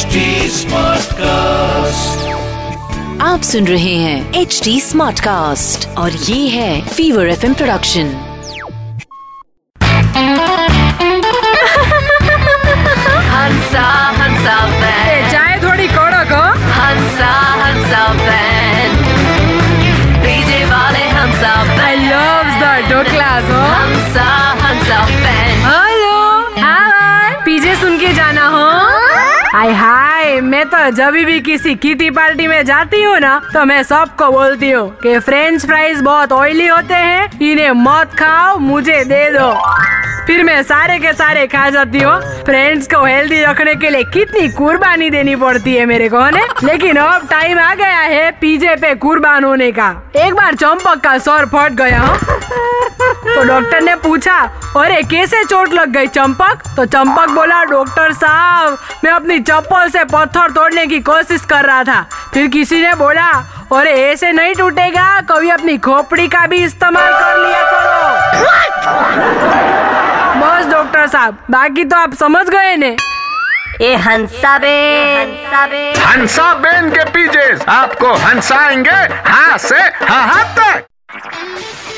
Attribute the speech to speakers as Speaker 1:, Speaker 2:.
Speaker 1: HD Smartcast.
Speaker 2: आप सुन रहे हैं एच डी स्मार्ट कास्ट और ये है Fever F production
Speaker 3: Hansa Hansa band
Speaker 4: चाय थोड़ी कड़क हो
Speaker 3: हंसा हंसा बैंड डीजे वाले हंसा
Speaker 4: आई लव द हो
Speaker 3: Hansa Hansa band
Speaker 4: hello hi PJ सुन के जाना हो। हाय हाय मैं तो जब भी किसी किटी पार्टी में जाती हूँ ना तो मैं सबको बोलती हूँ कि फ्रेंच फ्राइज बहुत ऑयली होते हैं, इन्हें मत खाओ, मुझे दे दो। फिर मैं सारे के सारे खा जाती हूँ। फ्रेंड्स को हेल्दी रखने के लिए कितनी कुर्बानी देनी पड़ती है मेरे को ने? लेकिन अब टाइम आ गया है पीजे पे कुर्बान होने का। एक बार चंपक का सर फट गया, हो। तो डॉक्टर ने पूछा अरे कैसे चोट लग गई चंपक? तो चंपक बोला डॉक्टर साहब मैं अपनी चप्पल से पत्थर तोड़ने की कोशिश कर रहा था। फिर किसी ने बोला अरे ऐसे नहीं टूटेगा कभी अपनी खोपड़ी का भी इस्तेमाल कर लिया करो। बस डॉक्टर साहब बाकी तो आप समझ गए ने।
Speaker 3: ए हंसा बे हंसा
Speaker 5: हंसा बेन के पीजे आपको हंसाएँगे हाँ से हाँ हाँ तक।